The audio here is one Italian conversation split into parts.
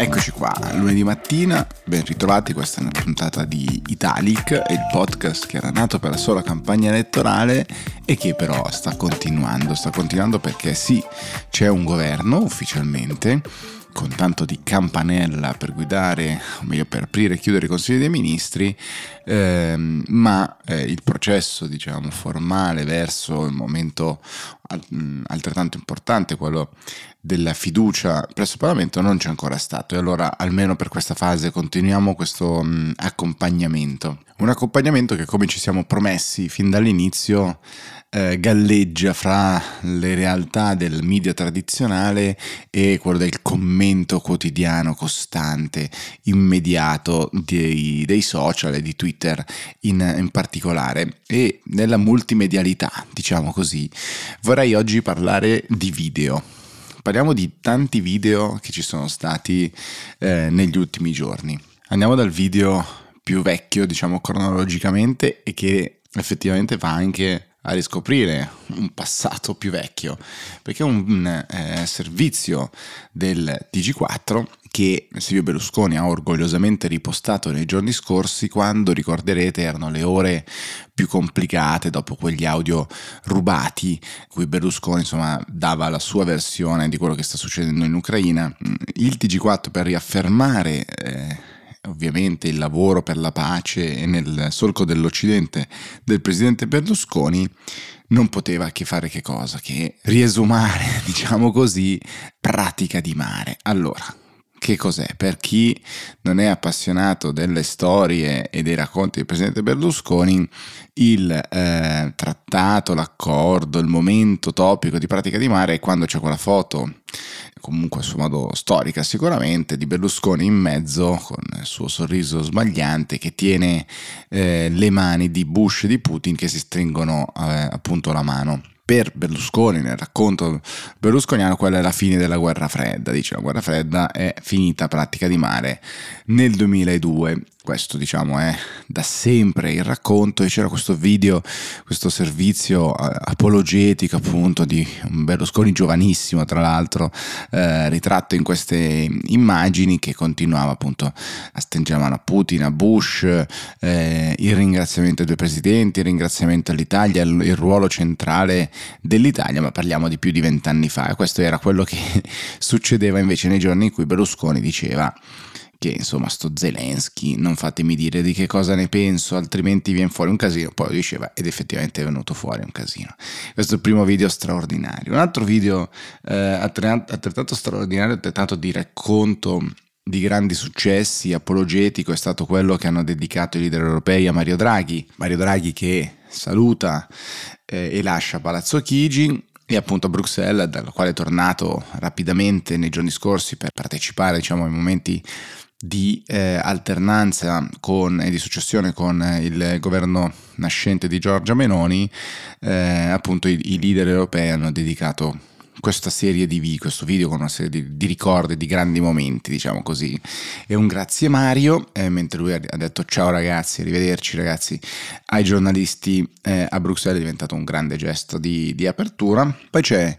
Eccoci qua, lunedì mattina, ben ritrovati, questa è una puntata di Italic, il podcast che era nato per la sola campagna elettorale e che però sta continuando, sta continuando perché sì, c'è un governo ufficialmente con tanto di campanella per guidare, o meglio per aprire e chiudere i consigli dei ministri, ehm, ma eh, il processo diciamo formale verso il momento altrettanto importante, quello della fiducia presso il Parlamento, non c'è ancora stato e allora almeno per questa fase continuiamo questo mh, accompagnamento. Un accompagnamento che come ci siamo promessi fin dall'inizio eh, galleggia fra le realtà del media tradizionale e quello del commento quotidiano, costante, immediato dei, dei social e di Twitter in, in particolare e nella multimedialità, diciamo così. Vorrei oggi parlare di video parliamo di tanti video che ci sono stati eh, negli ultimi giorni. Andiamo dal video più vecchio, diciamo cronologicamente, e che effettivamente va anche a riscoprire un passato più vecchio, perché è un eh, servizio del TG4 che Silvio Berlusconi ha orgogliosamente ripostato nei giorni scorsi quando ricorderete erano le ore più complicate dopo quegli audio rubati cui Berlusconi insomma dava la sua versione di quello che sta succedendo in Ucraina. Il TG4 per riaffermare eh, ovviamente il lavoro per la pace e nel solco dell'Occidente del presidente Berlusconi, non poteva che fare che cosa? Che riesumare, diciamo così, pratica di mare. Allora, che cos'è? Per chi non è appassionato delle storie e dei racconti del presidente Berlusconi, il eh, trattato, l'accordo, il momento topico di pratica di mare è quando c'è quella foto, comunque a suo modo storica sicuramente, di Berlusconi in mezzo con il suo sorriso sbagliante che tiene eh, le mani di Bush e di Putin che si stringono eh, appunto la mano per Berlusconi, nel racconto berlusconiano, quella è la fine della guerra fredda. Dice la guerra fredda è finita pratica di mare nel 2002 questo diciamo è da sempre il racconto e c'era questo video, questo servizio eh, apologetico appunto di un Berlusconi giovanissimo tra l'altro eh, ritratto in queste immagini che continuava appunto a stringere mano a Putin, a Bush, eh, il ringraziamento ai due presidenti, il ringraziamento all'Italia, il, ruolo centrale dell'Italia, ma parliamo di più di vent'anni fa. E questo era quello che succedeva invece nei giorni in cui Berlusconi diceva che insomma sto Zelensky, non fatemi dire di che cosa ne penso, altrimenti viene fuori un casino, poi diceva ed effettivamente è venuto fuori un casino. Questo è il primo video straordinario. Un altro video eh, altrettanto straordinario, altrettanto di racconto di grandi successi, apologetico, è stato quello che hanno dedicato i leader europei a Mario Draghi. Mario Draghi che saluta eh, e lascia Palazzo Chigi e appunto a Bruxelles, dalla quale è tornato rapidamente nei giorni scorsi per partecipare diciamo, ai momenti di eh, alternanza con, e di successione con il governo nascente di Giorgia Meloni, eh, appunto i, i, leader europei hanno dedicato questa serie di video, questo video con una serie di, di ricordi, di grandi momenti, diciamo così. E un grazie Mario, eh, mentre lui ha, detto ciao ragazzi, arrivederci ragazzi ai giornalisti eh, a Bruxelles, è diventato un grande gesto di, di apertura. Poi c'è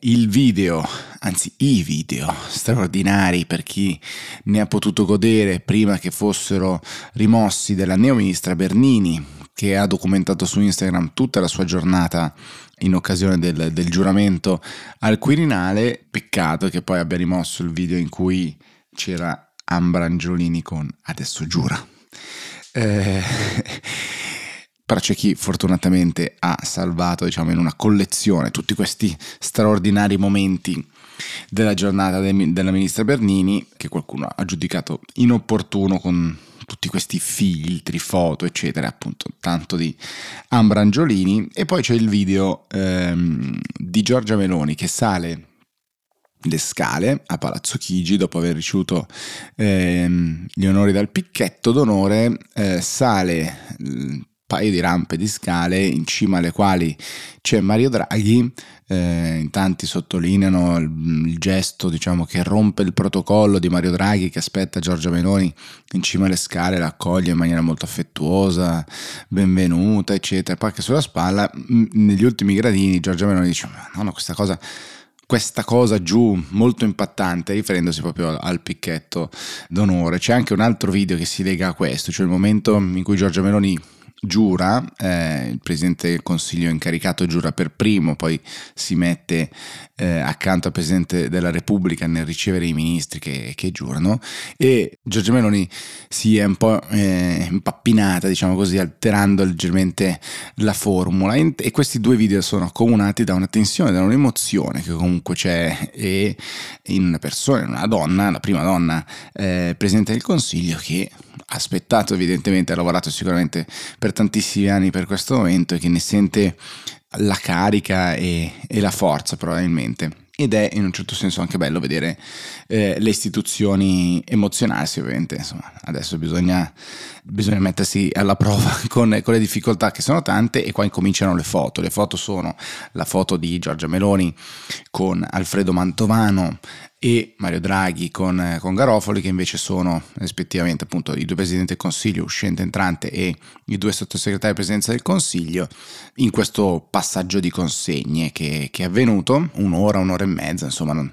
il video, anzi i video straordinari per chi ne ha potuto godere prima che fossero rimossi della neoministra Bernini, che ha documentato su Instagram tutta la sua giornata in occasione del, del giuramento al Quirinale. Peccato che poi abbia rimosso il video in cui c'era Ambra Angiolini con Adesso giura. Eh, però c'è chi fortunatamente ha salvato diciamo in una collezione tutti questi straordinari momenti della giornata de- della ministra Bernini che qualcuno ha giudicato inopportuno con tutti questi filtri, foto eccetera appunto tanto di Ambra Angiolini. E poi c'è il video ehm, di Giorgia Meloni che sale le scale a Palazzo Chigi dopo aver ricevuto ehm, gli onori dal picchetto d'onore eh, sale paio di rampe di scale in cima alle quali c'è Mario Draghi. Eh, in tanti sottolineano il, il, gesto diciamo, che rompe il protocollo di Mario Draghi che aspetta Giorgia Meloni in cima alle scale, la accoglie in maniera molto affettuosa, benvenuta, eccetera. Poi che sulla spalla, negli ultimi gradini, Giorgia Meloni dice: no, no, questa cosa questa cosa giù molto impattante, riferendosi proprio al picchetto d'onore. C'è anche un altro video che si lega a questo, cioè il momento in cui Giorgia Meloni giura, eh, il Presidente del Consiglio incaricato giura per primo, poi si mette eh, accanto al Presidente della Repubblica nel ricevere i ministri che, che giurano. E Giorgia Meloni si è un po' eh, impappinata, diciamo così, alterando leggermente la formula. E questi due video sono accomunati da una tensione, da un'emozione che comunque c'è. E in una persona, in una donna, la prima donna eh, Presidente del Consiglio che aspettato evidentemente, ha lavorato sicuramente per tantissimi anni per questo momento e che ne sente la carica e, e la forza probabilmente. Ed è in un certo senso anche bello vedere eh, le istituzioni emozionarsi ovviamente. Insomma adesso bisogna, bisogna mettersi alla prova con, con, le difficoltà che sono tante e qua incominciano le foto. Le foto sono la foto di Giorgia Meloni con Alfredo Mantovano e Mario Draghi con, con, Garofoli che invece sono rispettivamente appunto i due presidenti del Consiglio uscente entrante e i due sottosegretari di presidenza del Consiglio in questo passaggio di consegne che, che è avvenuto un'ora, un'ora e mezza insomma non,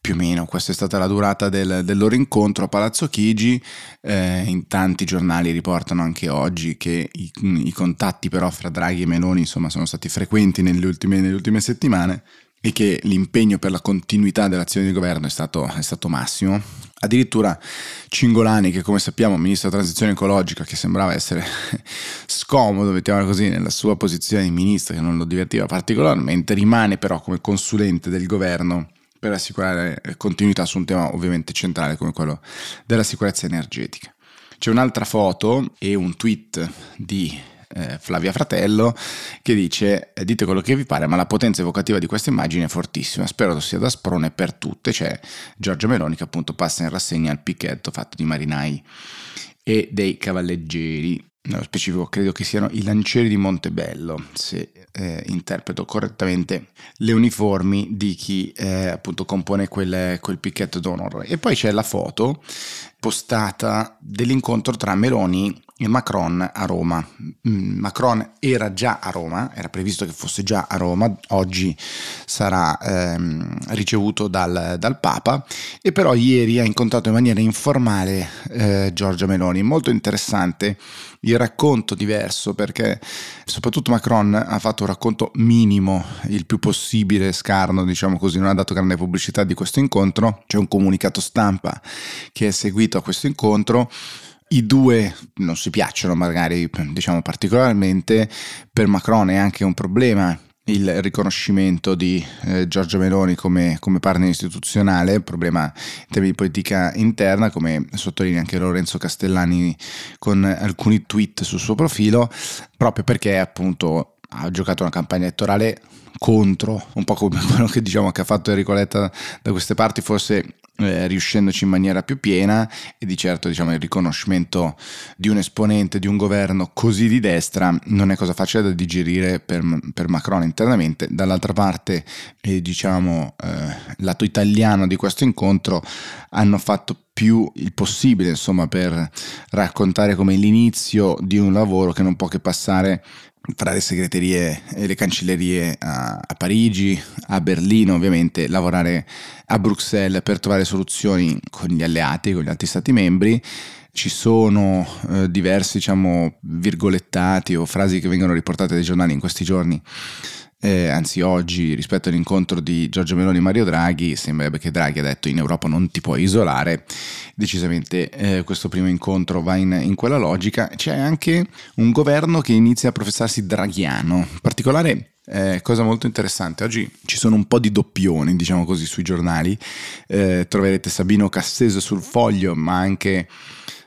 più o meno questa è stata la durata del, del loro incontro a Palazzo Chigi eh, in tanti giornali riportano anche oggi che i, i, contatti però fra Draghi e Meloni insomma sono stati frequenti nelle ultime, nelle ultime settimane e che l'impegno per la continuità dell'azione di governo è stato, è stato massimo. Addirittura Cingolani, che come sappiamo ministro della transizione ecologica, che sembrava essere scomodo, mettiamola così, nella sua posizione di ministro, che non lo divertiva particolarmente, rimane però come consulente del governo per assicurare continuità su un tema ovviamente centrale come quello della sicurezza energetica. C'è un'altra foto e un tweet di eh, Flavia Fratello, che dice eh, dite quello che vi pare, ma la potenza evocativa di questa immagine è fortissima, spero sia da sprone per tutte, c'è Giorgio Meloni che appunto passa in rassegna il picchetto fatto di marinai e dei cavalleggeri, nello specifico credo che siano i lancieri di Montebello, se eh, interpreto correttamente le uniformi di chi eh, appunto compone quel, quel picchetto d'onore. E poi c'è la foto postata dell'incontro tra Meloni e Macron a Roma. Mm, Macron era già a Roma, era previsto che fosse già a Roma, oggi sarà ehm, ricevuto dal, dal, Papa e però ieri ha incontrato in maniera informale eh, Giorgia Meloni. Molto interessante il racconto diverso perché soprattutto Macron ha fatto un racconto minimo, il più possibile scarno, diciamo così, non ha dato grande pubblicità di questo incontro, c'è un comunicato stampa che è seguito a questo incontro i due non si piacciono magari diciamo particolarmente, per Macron è anche un problema il riconoscimento di eh, Giorgia Meloni come, come, partner istituzionale, problema in termini di politica interna, come sottolinea anche Lorenzo Castellani con alcuni tweet sul suo profilo, proprio perché appunto ha giocato una campagna elettorale contro, un po' come quello che diciamo che ha fatto Enrico Letta da queste parti, forse eh, riuscendoci in maniera più piena e di certo diciamo, il riconoscimento di un esponente di un governo così di destra non è cosa facile da digerire per, per Macron internamente. Dall'altra parte, eh, diciamo, eh, lato italiano di questo incontro hanno fatto più il possibile insomma per raccontare come l'inizio di un lavoro che non può che passare tra le segreterie e le cancellerie a, a, Parigi, a Berlino ovviamente, lavorare a Bruxelles per trovare soluzioni con gli alleati, con gli altri stati membri. Ci sono eh, diversi, diciamo, virgolettati o frasi che vengono riportate dai giornali in questi giorni eh, anzi oggi rispetto all'incontro di Giorgio Meloni e Mario Draghi, sembrerebbe che Draghi ha detto in Europa non ti puoi isolare, decisamente eh, questo primo incontro va in, in, quella logica, c'è anche un governo che inizia a professarsi draghiano, in particolare eh, cosa molto interessante, oggi ci sono un po' di doppioni, diciamo così, sui giornali, eh, troverete Sabino Casteso sul foglio, ma anche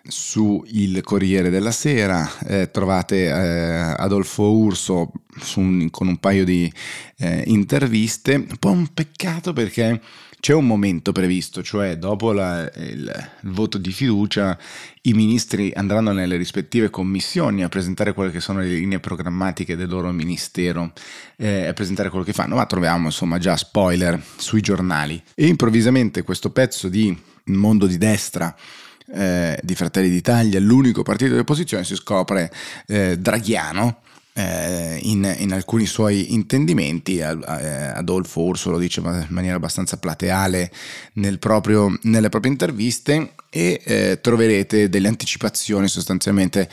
su Il Corriere della Sera, eh, trovate eh, Adolfo Urso un, con un paio di eh, interviste, un po' un peccato perché c'è un momento previsto, cioè dopo la, il, il, voto di fiducia i ministri andranno nelle rispettive commissioni a presentare quelle che sono le linee programmatiche del loro ministero, eh, a presentare quello che fanno, ma troviamo insomma già spoiler sui giornali. E improvvisamente questo pezzo di mondo di destra eh, di Fratelli d'Italia, l'unico partito di opposizione, si scopre eh, draghiano eh, in, in, alcuni suoi intendimenti. Adolfo Urso lo dice in maniera abbastanza plateale nel proprio, nelle proprie interviste e eh, troverete delle anticipazioni sostanzialmente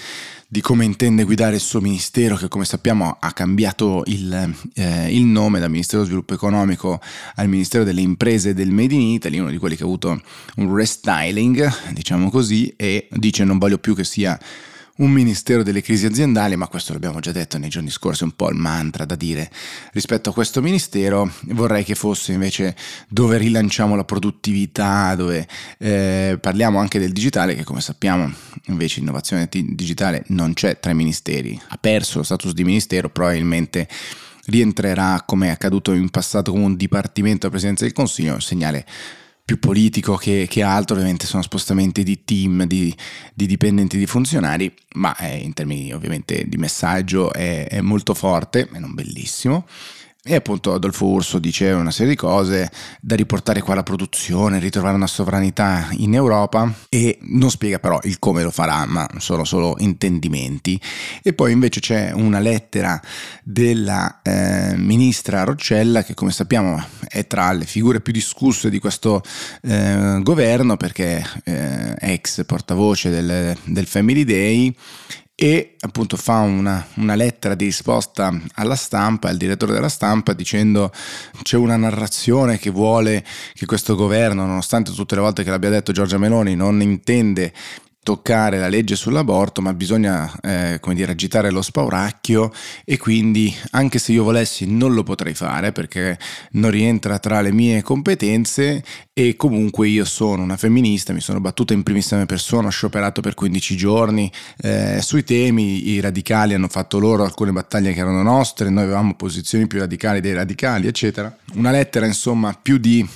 di come intende guidare il suo ministero che come sappiamo ha cambiato il, eh, il, nome dal Ministero dello Sviluppo Economico al Ministero delle Imprese del Made in Italy, uno di quelli che ha avuto un restyling, diciamo così, e dice non voglio più che sia un ministero delle crisi aziendali, ma questo l'abbiamo già detto nei giorni scorsi, è un po' il mantra da dire rispetto a questo ministero. Vorrei che fosse invece dove rilanciamo la produttività, dove eh, parliamo anche del digitale, che come sappiamo invece innovazione digitale non c'è tra i ministeri, ha perso lo status di ministero, probabilmente rientrerà come è accaduto in passato come un dipartimento della Presidenza del Consiglio, un segnale più politico che, che, altro, ovviamente sono spostamenti di team, di, di dipendenti, di funzionari, ma eh, in termini ovviamente di messaggio è, è molto forte e non bellissimo. E appunto Adolfo Urso dice una serie di cose da riportare qua alla produzione, ritrovare una sovranità in Europa e non spiega però il come lo farà, ma sono solo intendimenti. E poi invece c'è una lettera della eh, ministra Roccella che come sappiamo è tra le figure più discusse di questo eh, governo perché eh, ex portavoce del, del Family Day e appunto fa una, una, lettera di risposta alla stampa, al direttore della stampa, dicendo c'è una narrazione che vuole che questo governo, nonostante tutte le volte che l'abbia detto Giorgia Meloni, non intende toccare la legge sull'aborto, ma bisogna eh, come dire, agitare lo spauracchio e quindi anche se io volessi non lo potrei fare perché non rientra tra le mie competenze e comunque io sono una femminista, mi sono battuta in primissima persona, ho scioperato per 15 giorni eh, sui temi, i radicali hanno fatto loro alcune battaglie che erano nostre, noi avevamo posizioni più radicali dei radicali, eccetera. Una lettera insomma più di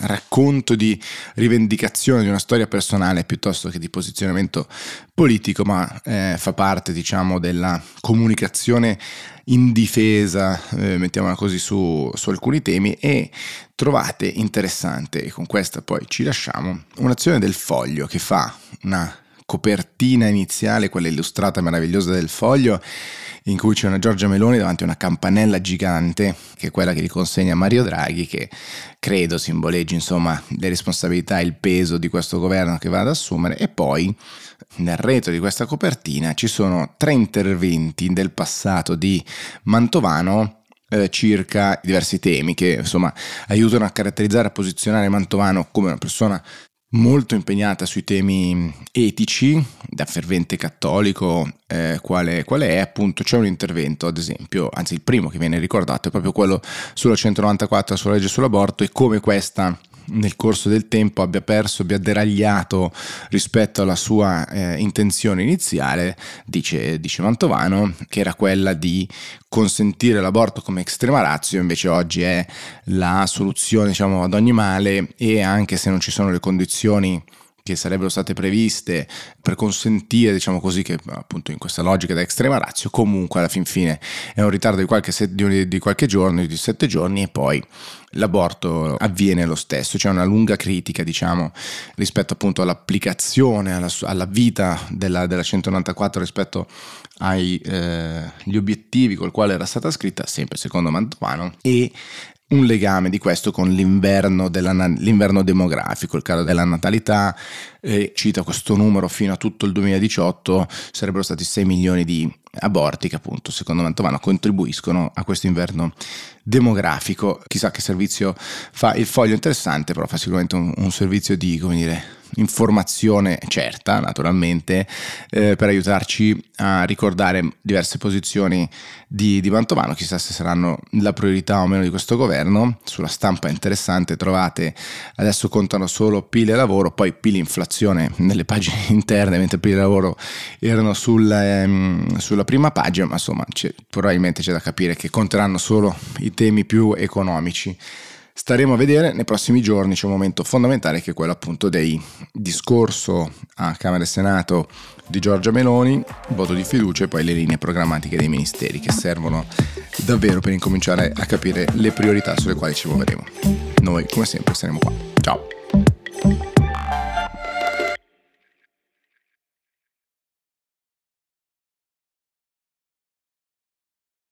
racconto di rivendicazione di una storia personale piuttosto che di posizionamento politico, ma eh, fa parte, diciamo, della comunicazione indifesa, eh, mettiamola così, su, su alcuni temi. E trovate interessante, e con questa poi ci lasciamo, un'azione del foglio che fa una copertina iniziale, quella illustrata meravigliosa del foglio, in cui c'è una Giorgia Meloni davanti a una campanella gigante, che è quella che gli consegna Mario Draghi, che credo simboleggi insomma le responsabilità e il peso di questo governo che va ad assumere, e poi nel retro di questa copertina ci sono tre interventi del passato di Mantovano eh, circa diversi temi che insomma aiutano a caratterizzare e a posizionare Mantovano come una persona molto impegnata sui temi etici, da fervente cattolico, eh, quale, quale, è appunto, c'è un intervento ad esempio, anzi il primo che viene ricordato è proprio quello sulla 194 sulla legge sull'aborto e come questa nel corso del tempo abbia perso, abbia deragliato rispetto alla sua eh, intenzione iniziale, dice, dice Mantovano, che era quella di consentire l'aborto come estrema razio, invece oggi è la soluzione diciamo, ad ogni male e anche se non ci sono le condizioni che sarebbero state previste per consentire, diciamo così, che appunto in questa logica da estrema razio, comunque alla fin fine è un ritardo di qualche, set, di, di qualche giorno, di sette giorni e poi l'aborto avviene lo stesso, c'è una lunga critica diciamo rispetto appunto all'applicazione, alla, alla vita della, della, 194 rispetto agli eh, obiettivi col quale era stata scritta, sempre secondo Mantovano, e un legame di questo con l'inverno, l'inverno demografico, il calo della natalità, eh, cita questo numero fino a tutto il 2018 sarebbero stati 6 milioni di aborti che appunto secondo Mantovano contribuiscono a questo inverno demografico. Chissà che servizio fa il foglio interessante, però fa sicuramente un, un servizio di, come dire, informazione certa, naturalmente, eh, per aiutarci a ricordare diverse posizioni di, di Mantovano. Chissà se saranno la priorità o meno di questo governo. Sulla stampa interessante trovate, adesso contano solo PIL e lavoro, poi PIL e inflazione nelle pagine interne, mentre PIL e lavoro erano sul, ehm, sulla prima pagina, ma insomma c'è, probabilmente c'è da capire che conteranno solo i temi più economici. Staremo a vedere nei prossimi giorni, c'è un momento fondamentale che è quello appunto del discorso a Camera e Senato di Giorgia Meloni, voto di fiducia e poi le linee programmatiche dei ministeri che servono davvero per incominciare a capire le priorità sulle quali ci muoveremo. Noi come sempre saremo qua. Ciao!